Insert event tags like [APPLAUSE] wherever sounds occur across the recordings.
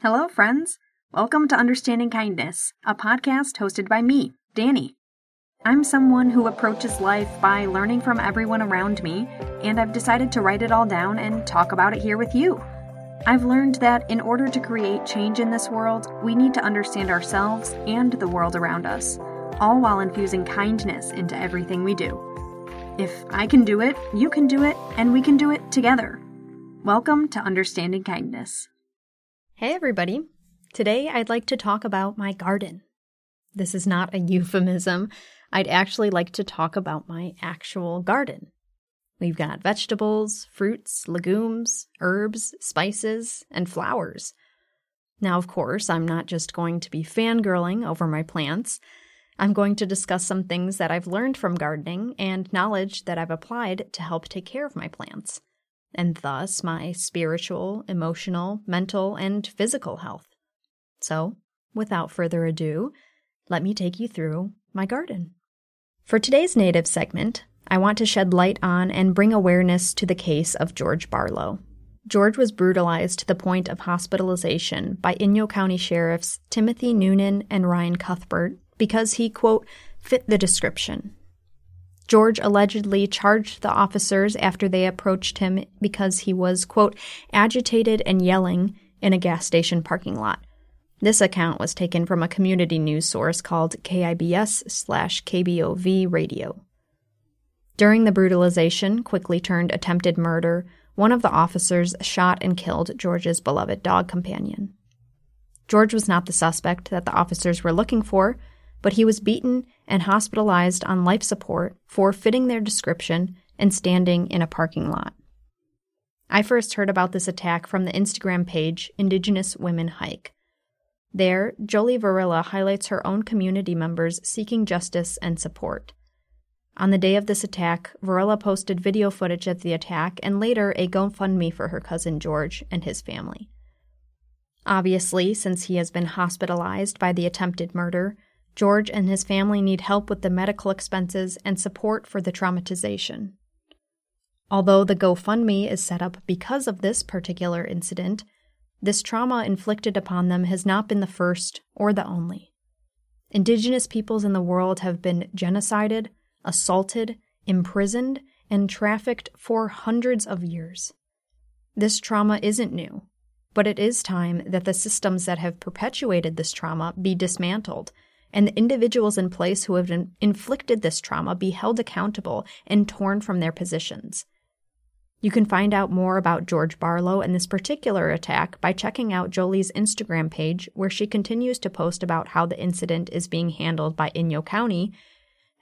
Hello, friends. Welcome to Understanding Kindness, a podcast hosted by me, Danny. I'm someone who approaches life by learning from everyone around me, and I've decided to write it all down and talk about it here with you. I've learned that in order to create change in this world, we need to understand ourselves and the world around us, all while infusing kindness into everything we do. If I can do it, you can do it, and we can do it together. Welcome to Understanding Kindness. Hey, everybody. Today I'd like to talk about my garden. This is not a [LAUGHS] euphemism. I'd actually like to talk about my actual garden. We've got vegetables, fruits, legumes, herbs, spices, and flowers. Now, of course, I'm not just going to be fangirling over my plants. I'm going to discuss some things that I've learned from gardening and knowledge that I've applied to help take care of my plants and thus my spiritual, emotional, mental, and physical health. So, without further ado, let me take you through my garden. For today's native segment, I want to shed light on and bring awareness to the case of George Barlow. George was brutalized to the point of hospitalization by Inyo County Sheriffs Timothy Noonan and Ryan Cuthbert because he, quote, fit the description, George allegedly charged the officers after they approached him because he was, quote, agitated and yelling in a gas station parking lot. This account was taken from a community news source called KIBS slash KBOV radio. During the brutalization, quickly turned attempted murder, one of the officers shot and killed George's beloved dog companion. George was not the suspect that the officers were looking for, but he was beaten and hospitalized on life support for fitting their description and standing in a parking lot. I first heard about this attack from the Instagram page Indigenous Women Hike. There, Jolie Varela highlights her own community members seeking justice and support. On the day of this attack, Varela posted video footage of the attack and later a GoFundMe for her cousin George and his family. Obviously, since he has been hospitalized by the attempted murder, George and his family need help with the medical expenses and support for the traumatization. Although the GoFundMe is set up because of this particular incident, this trauma inflicted upon them has not been the first or the only. Indigenous peoples in the world have been genocided, assaulted, imprisoned, and trafficked for hundreds of years. This trauma isn't new, but it is time that the systems that have perpetuated this trauma be dismantled and the individuals in place who have inflicted this trauma be held accountable and torn from their positions. You can find out more about George Barlow and this particular attack by checking out Jolie's Instagram page, where she continues to post about how the incident is being handled by Inyo County,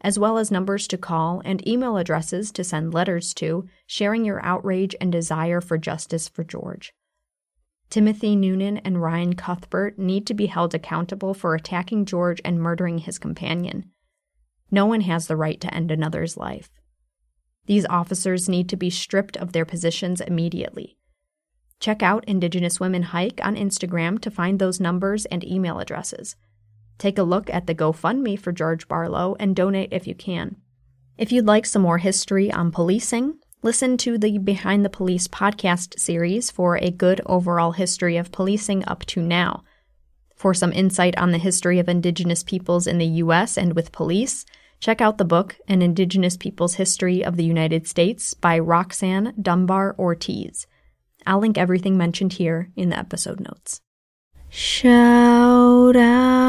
as well as numbers to call and email addresses to send letters to, sharing your outrage and desire for justice for George. Timothy Noonan and Ryan Cuthbert need to be held accountable for attacking George and murdering his companion. No one has the right to end another's life. These officers need to be stripped of their positions immediately. Check out Indigenous Women Hike on Instagram to find those numbers and email addresses. Take a look at the GoFundMe for George Barlow and donate if you can. If you'd like some more history on policing, Listen to the Behind the Police podcast series for a good overall history of policing up to now. For some insight on the history of Indigenous peoples in the U.S. and with police, check out the book An Indigenous People's History of the United States by Roxanne Dunbar Ortiz. I'll link everything mentioned here in the episode notes. Shout outs.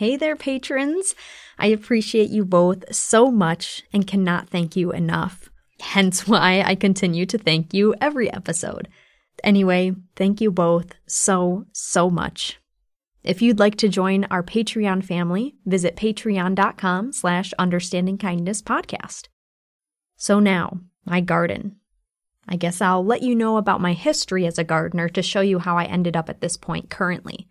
Hey there, patrons. I appreciate you both so much and cannot thank you enough. Hence why I continue to thank you every episode. Anyway, thank you both so, so much. If you'd like to join our Patreon family, visit patreon.com slash understandingkindnesspodcast. So now, my garden. I guess I'll let you know about my history as a gardener to show you how I ended up at this point currently.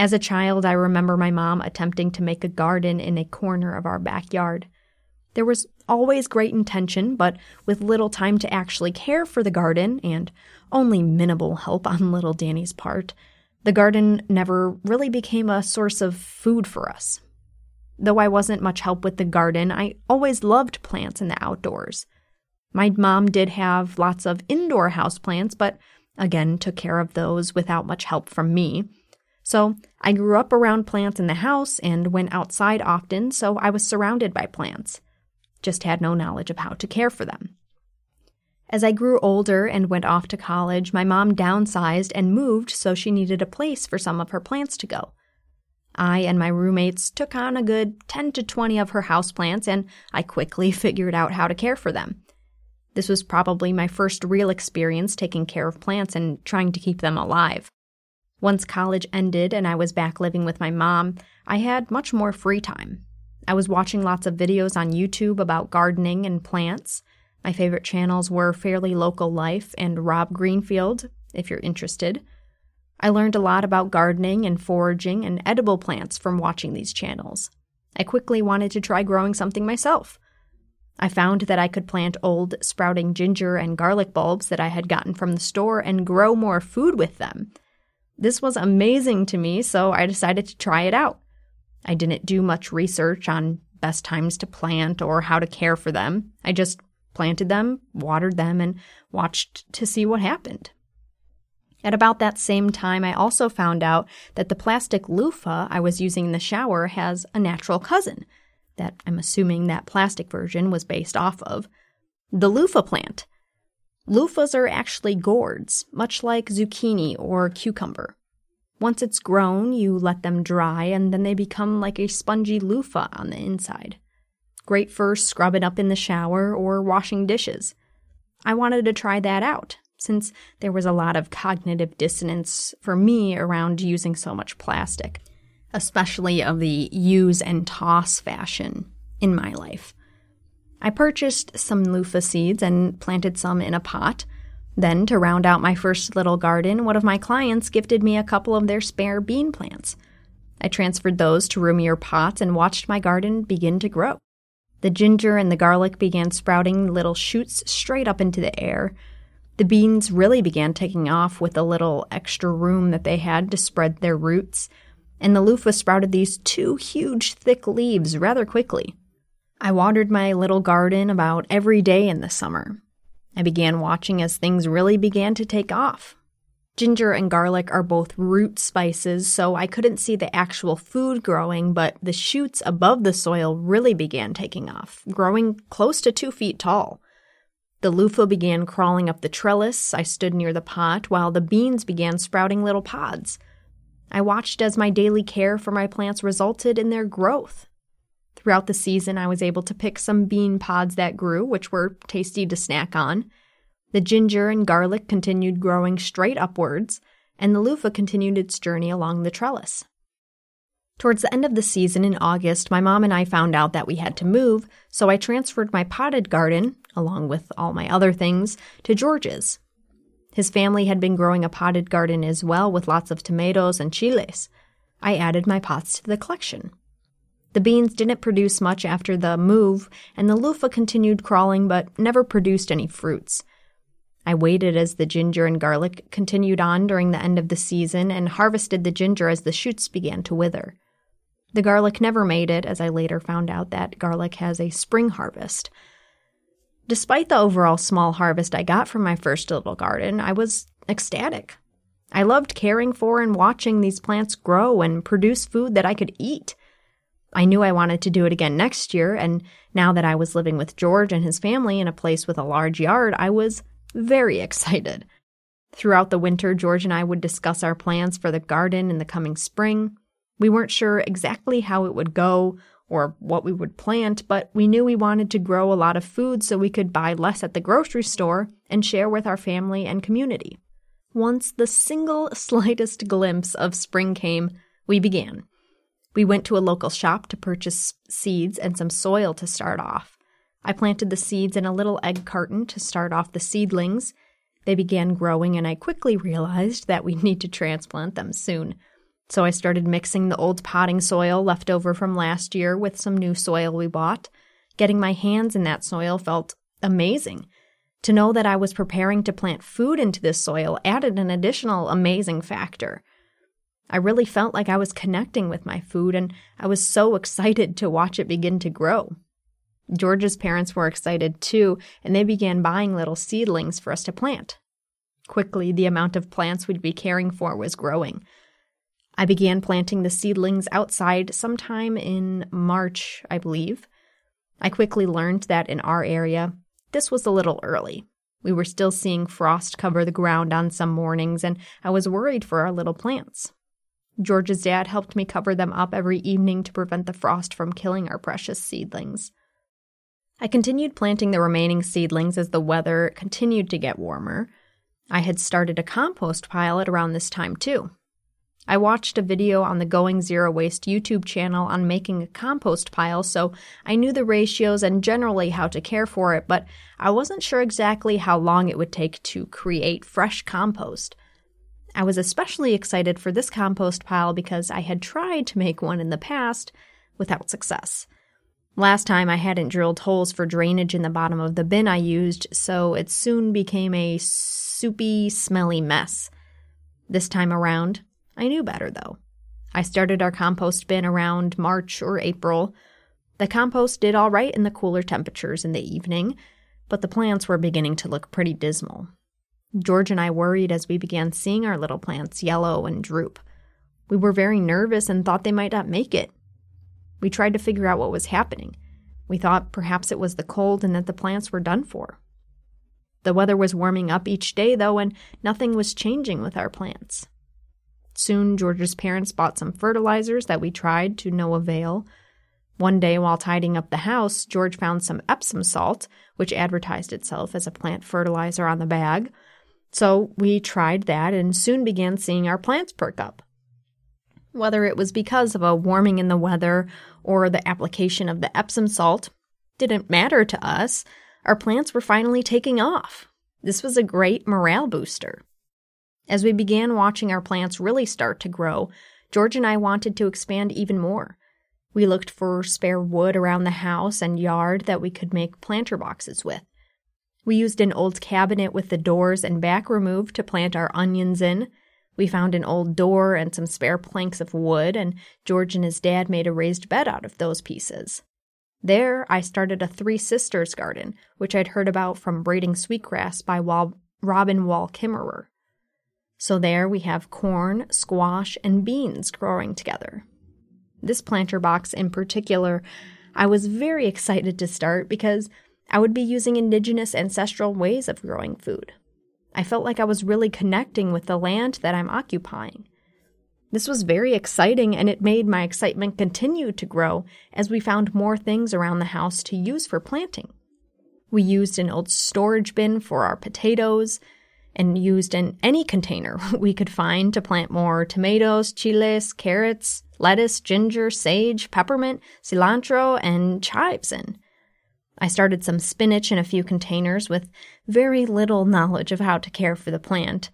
As a child, I remember my mom attempting to make a garden in a corner of our backyard. There was always great intention, but with little time to actually care for the garden and only minimal help on [LAUGHS] little Danny's part, the garden never really became a source of food for us. Though I wasn't much help with the garden, I always loved plants and the outdoors. My mom did have lots of indoor houseplants, but again, took care of those without much help from me. So I grew up around plants in the house and went outside often, so I was surrounded by plants. Just had no knowledge of how to care for them. As I grew older and went off to college, my mom downsized and moved, so she needed a place for some of her plants to go. I and my roommates took on a good 10 to 20 of her houseplants, and I quickly [LAUGHS] figured out how to care for them. This was probably my first real experience taking care of plants and trying to keep them alive. Once college ended and I was back living with my mom, I had much more free time. I was watching lots of videos on YouTube about gardening and plants. My favorite channels were Fairly Local Life and Rob Greenfield, if you're interested. I learned a lot about gardening and foraging and edible plants from watching these channels. I quickly wanted to try growing something myself. I found that I could plant old sprouting ginger and garlic bulbs that I had gotten from the store and grow more food with them. This was amazing to me, so I decided to try it out. I didn't do much research on best times to plant or how to care for them. I just planted them, watered them, and watched to see what happened. At about that same time, I also found out that the plastic loofah I was using in the shower has a natural cousin that I'm assuming that plastic version was based off of the loofah plant. Loofahs are actually gourds, much like zucchini or cucumber. Once it's grown, you let them dry and then they become like a spongy loofah on the inside. Great for scrubbing up in the shower or washing dishes. I wanted to try that out, since there was a lot of cognitive dissonance for me around using so much plastic, especially of the use and toss fashion in my life. I purchased some loofah seeds and planted some in a pot. Then, to round out my first little garden, one of my clients gifted me a couple of their spare bean plants. I transferred those to roomier pots and watched my garden begin to grow. The ginger and the garlic began sprouting little shoots straight up into the air. The beans really began taking off with the little extra room that they had to spread their roots, and the loofah sprouted these two huge thick leaves rather quickly. I watered my little garden about every day in the summer. I began watching as things really began to take off. Ginger and garlic are both root spices, so I couldn't see the actual food growing, but the shoots above the soil really began taking off, growing close to two feet tall. The loofah began crawling up the trellis. I stood near the pot while the beans began sprouting little pods. I watched as my daily care for my plants resulted in their growth. Throughout the season, I was able to pick some bean pods that grew, which were tasty to snack on. The ginger and garlic continued growing straight upwards, and the loofah continued its journey along the trellis. Towards the end of the season in August, my mom and I found out that we had to move, so I transferred my potted garden, along with all my other things, to George's. His family had been growing a potted garden as well, with lots of tomatoes and chiles. I added my pots to the collection. The beans didn't produce much after the move, and the loofah continued crawling but never produced any fruits. I waited as the ginger and garlic continued on during the end of the season and harvested the ginger as the shoots began to wither. The garlic never made it, as I later found out that garlic has a spring harvest. Despite the overall small harvest I got from my first little garden, I was ecstatic. I loved caring for and watching these plants grow and produce food that I could eat. I knew I wanted to do it again next year, and now that I was living with George and his family in a place with a large yard, I was very [LAUGHS] excited. Throughout the winter, George and I would discuss our plans for the garden in the coming spring. We weren't sure exactly how it would go or what we would plant, but we knew we wanted to grow a lot of food so we could buy less at the grocery store and share with our family and community. Once the single [LAUGHS] slightest glimpse of spring came, we began. We went to a local shop to purchase seeds and some soil to start off. I planted the seeds in a little egg carton to start off the seedlings. They began growing, and I quickly realized that we [LAUGHS] need to transplant them soon. So I started mixing the old potting soil left over from last year with some new soil we bought. Getting my hands in that soil felt amazing. To know that I was preparing to plant food into this soil added an additional amazing factor. I really felt like I was connecting with my food, and I was so excited to watch it begin to grow. George's parents were excited too, and they began buying little seedlings for us to plant. Quickly, the amount of plants we'd be caring for was growing. I began planting the seedlings outside sometime in March, I believe. I quickly learned that in our area, this was a little early. We were still seeing frost cover the ground on some mornings, and I was worried for our little plants. George's dad helped me cover them up every evening to prevent the frost from killing our precious seedlings. I continued planting the remaining seedlings as the weather continued to get warmer. I had started a compost pile at around this time, too. I watched a video on the Going Zero Waste YouTube channel on making a compost pile, so I knew the ratios and generally how to care for it, but I wasn't sure exactly how long it would take to create fresh compost. I was especially excited for this compost pile because I had tried to make one in the past without success. Last time I hadn't drilled holes for drainage in the bottom of the bin I used, so it soon became a soupy, smelly mess. This time around, I knew better though. I started our compost bin around March or April. The compost did all right in the cooler temperatures in the evening, but the plants were beginning to look pretty dismal. George and I worried as we began seeing our little plants yellow and droop. We were very nervous and thought they might not make it. We tried to figure out what was happening. We thought perhaps it was the cold and that the plants were done for. The weather was warming up each day, though, and nothing was changing with our plants. Soon, George's parents bought some fertilizers that we tried to no avail. One day, while tidying up the house, George found some Epsom salt, which advertised itself as a plant fertilizer on the bag. So we tried that and soon began seeing our plants perk up. Whether it was because of a warming in the weather or the application of the Epsom salt didn't matter to us. Our plants were finally taking off. This was a great morale booster. As we began watching our plants really start to grow, George and I wanted to expand even more. We looked for spare wood around the house and yard that we could make planter boxes with. We used an old cabinet with the doors and back removed to plant our onions in. We found an old door and some spare planks of wood, and George and his dad made a raised bed out of those pieces. There, I started a Three Sisters garden, which I'd heard about from Braiding Sweetgrass by Robin Wall Kimmerer. So there we have corn, squash, and beans growing together. This planter box in particular, I was very [LAUGHS] excited to start because I would be using indigenous ancestral ways of growing food. I felt like I was really connecting with the land that I'm occupying. This was very exciting, and it made my excitement continue to grow as we found more things around the house to use for planting. We used an old storage bin for our potatoes and used in any container [LAUGHS] we could find to plant more tomatoes, chiles, carrots, lettuce, ginger, sage, peppermint, cilantro, and chives in. I started some spinach in a few containers with very little knowledge of how to care for the plant.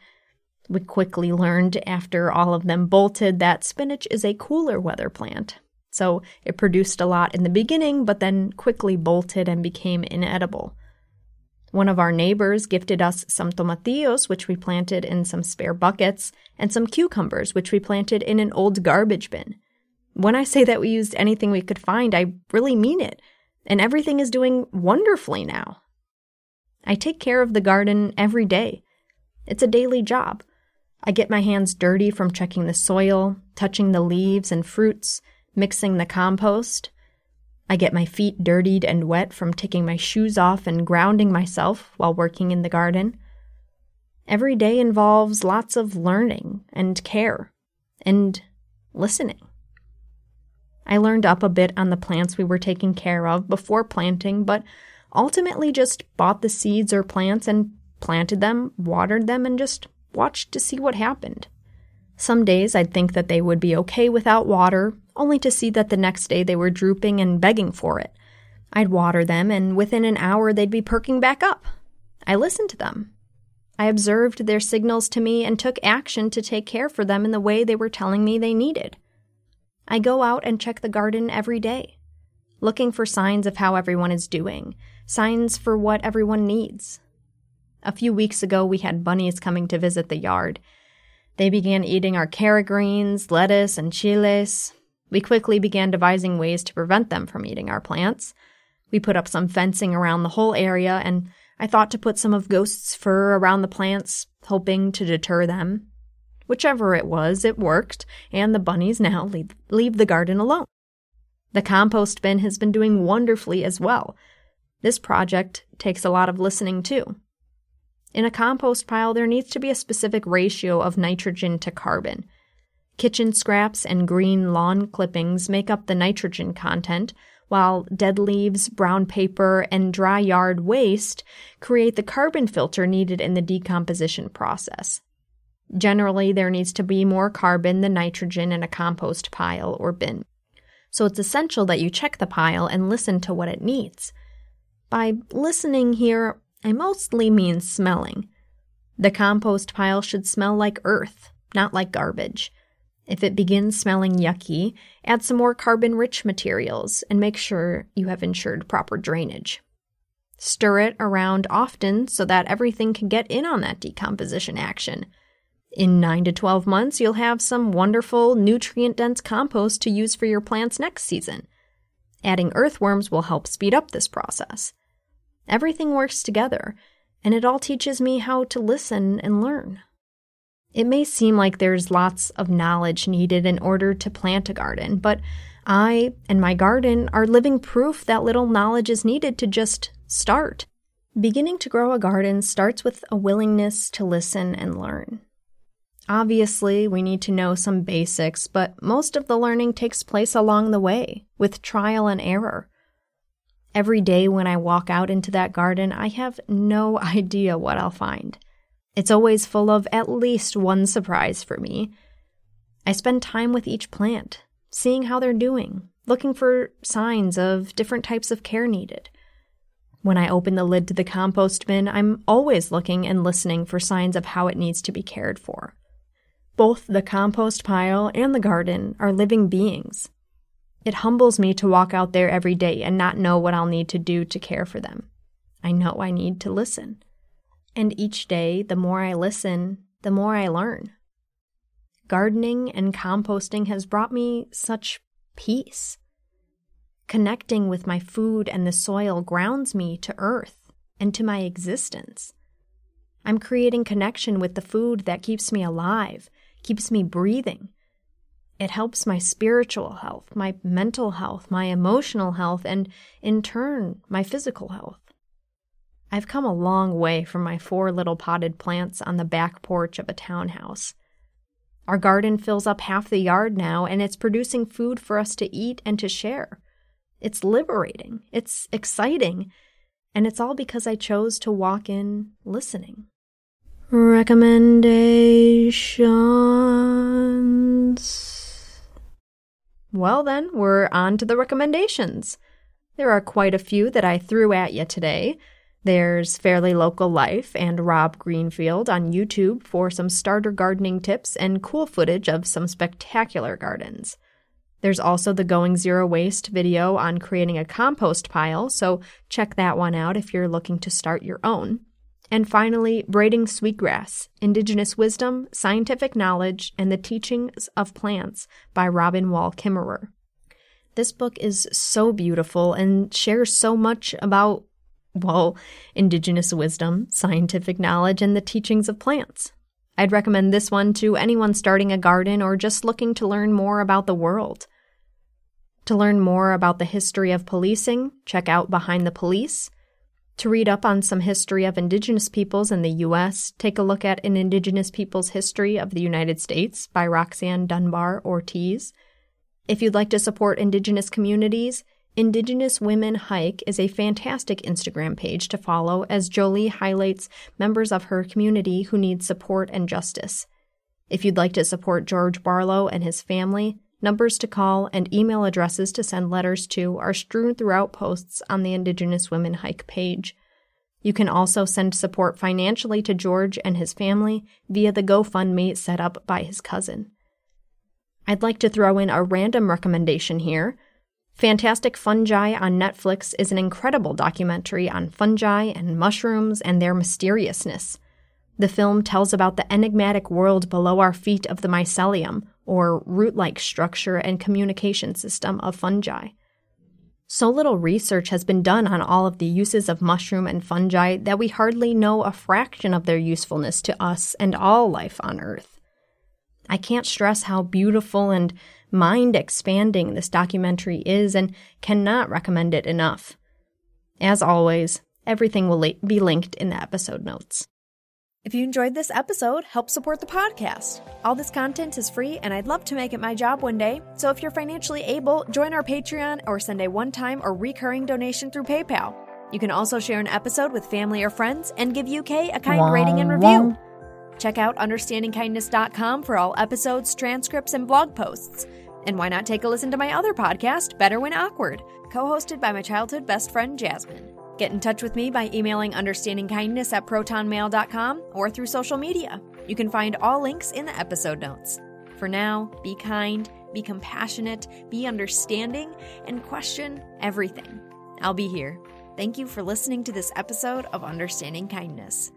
We quickly learned after all of them bolted that spinach is a cooler weather plant. So it produced a lot in the beginning, but then quickly bolted and became inedible. One of our neighbors gifted us some tomatillos, which we planted in some spare buckets, and some cucumbers, which we planted in an old garbage bin. When I say that we used anything we could find, I really mean it and everything is doing wonderfully now. I take care of the garden every day. It's a daily job. I get my hands dirty from checking the soil, touching the leaves and fruits, mixing the compost. I get my feet dirtied and wet from taking my shoes off and grounding myself while working in the garden. Every day involves lots of learning and care and listening. I learned up a bit on the plants we were taking care of before planting, but ultimately just bought the seeds or plants and planted them, watered them, and just watched to see what happened. Some days I'd think that they would be okay without water, only to see that the next day they were drooping and begging for it. I'd water them, and within an hour they'd be perking back up. I listened to them. I observed their signals to me and took action to take care for them in the way they were telling me they needed. I go out and check the garden every day, looking for signs of how everyone is doing, signs for what everyone needs. A few weeks ago, we had bunnies coming to visit the yard. They began eating our carrot greens, lettuce, and chiles. We quickly began devising ways to prevent them from eating our plants. We put up some fencing around the whole area, and I thought to put some of Ghost's fur around the plants, hoping to deter them. Whichever it was, it worked, and the bunnies now leave, leave the garden alone. The compost bin has been doing wonderfully as well. This project takes a lot of listening too. In a compost pile, there needs to be a specific ratio of nitrogen to carbon. Kitchen scraps and green lawn clippings make up the nitrogen content, while dead leaves, brown paper, and dry yard waste create the carbon filter needed in the decomposition process. Generally, there needs to be more carbon than nitrogen in a compost pile or bin. So it's essential that you check the pile and listen to what it needs. By listening here, I mostly mean smelling. The compost pile should smell like earth, not like garbage. If it begins smelling yucky, add some more carbon rich materials and make sure you have ensured proper drainage. Stir it around often so that everything can get in on that decomposition action. In 9 to 12 months, you'll have some wonderful, nutrient dense compost to use for your plants next season. Adding earthworms will help speed up this process. Everything works together, and it all teaches me how to listen and learn. It may seem like there's lots of knowledge needed in order to plant a garden, but I and my garden are living proof that little knowledge is needed to just start. Beginning to grow a garden starts with a willingness to listen and learn. Obviously, we need to know some basics, but most of the learning takes place along the way, with trial and error. Every day when I walk out into that garden, I have no [LAUGHS] idea what I'll find. It's always full of at least one surprise for me. I spend time with each plant, seeing how they're doing, looking for signs of different types of care needed. When I open the lid to the compost bin, I'm always looking and listening for signs of how it needs to be cared for. Both the compost pile and the garden are living beings, it humbles me to walk out there every day and not know what I'll need to do to care for them. I know I need to listen. And each day, the more I listen, the more I learn. Gardening and composting has brought me such peace. Connecting with my food and the soil grounds me to earth and to my existence. I'm creating connection with the food that keeps me alive, keeps me breathing, it helps my spiritual health, my mental health, my emotional health, and in turn, my physical health. I've come a long way from my four little potted plants on the back porch of a townhouse. Our garden fills up half the yard now, and it's producing food for us to eat and to share. It's liberating, it's exciting, and it's all because I chose to walk in listening. Recommendations. Well, then, we're on to the recommendations. There are quite a few that I threw at you today. There's Fairly Local Life and Rob Greenfield on YouTube for some starter gardening tips and cool footage of some spectacular gardens. There's also the Going Zero Waste video on creating a compost pile, so check that one out if you're looking to start your own. And finally, Braiding Sweetgrass Indigenous Wisdom, Scientific Knowledge, and the Teachings of Plants by Robin Wall Kimmerer. This book is so beautiful and shares so much about, well, Indigenous wisdom, scientific knowledge, and the teachings of plants. I'd recommend this one to anyone starting a garden or just looking to learn more about the world. To learn more about the history of policing, check out Behind the Police. To read up on some history of Indigenous peoples in the U.S., take a look at An Indigenous Peoples History of the United States by Roxanne Dunbar Ortiz. If you'd like to support Indigenous communities, Indigenous Women Hike is a fantastic Instagram page to follow as Jolie highlights members of her community who need support and justice. If you'd like to support George Barlow and his family, Numbers to call and email addresses to send letters to are strewn throughout posts on the Indigenous Women Hike page. You can also send support financially to George and his family via the GoFundMe set up by his cousin. I'd like to throw in a random recommendation here. Fantastic Fungi on Netflix is an incredible documentary on fungi and mushrooms and their mysteriousness. The film tells about the enigmatic world below our feet of the mycelium, or root like structure and communication system of fungi. So little research has been done on all of the uses of mushroom and fungi that we hardly know a fraction of their usefulness to us and all life on Earth. I can't stress how beautiful and mind expanding this documentary is and cannot recommend it enough. As always, everything will be linked in the episode notes. If you enjoyed this episode, help support the podcast. All this content is free, and I'd love to make it my job one day. So if you're financially able, join our Patreon or send a one time or recurring donation through PayPal. You can also share an episode with family or friends and give UK a kind rating and review. Check out understandingkindness.com for all episodes, transcripts, and blog posts. And why not take a listen to my other podcast, Better When Awkward, co hosted by my childhood best friend, Jasmine. Get in touch with me by emailing understandingkindness at protonmail.com or through social media. You can find all links in the episode notes. For now, be kind, be compassionate, be understanding, and question everything. I'll be here. Thank you for listening to this episode of Understanding Kindness.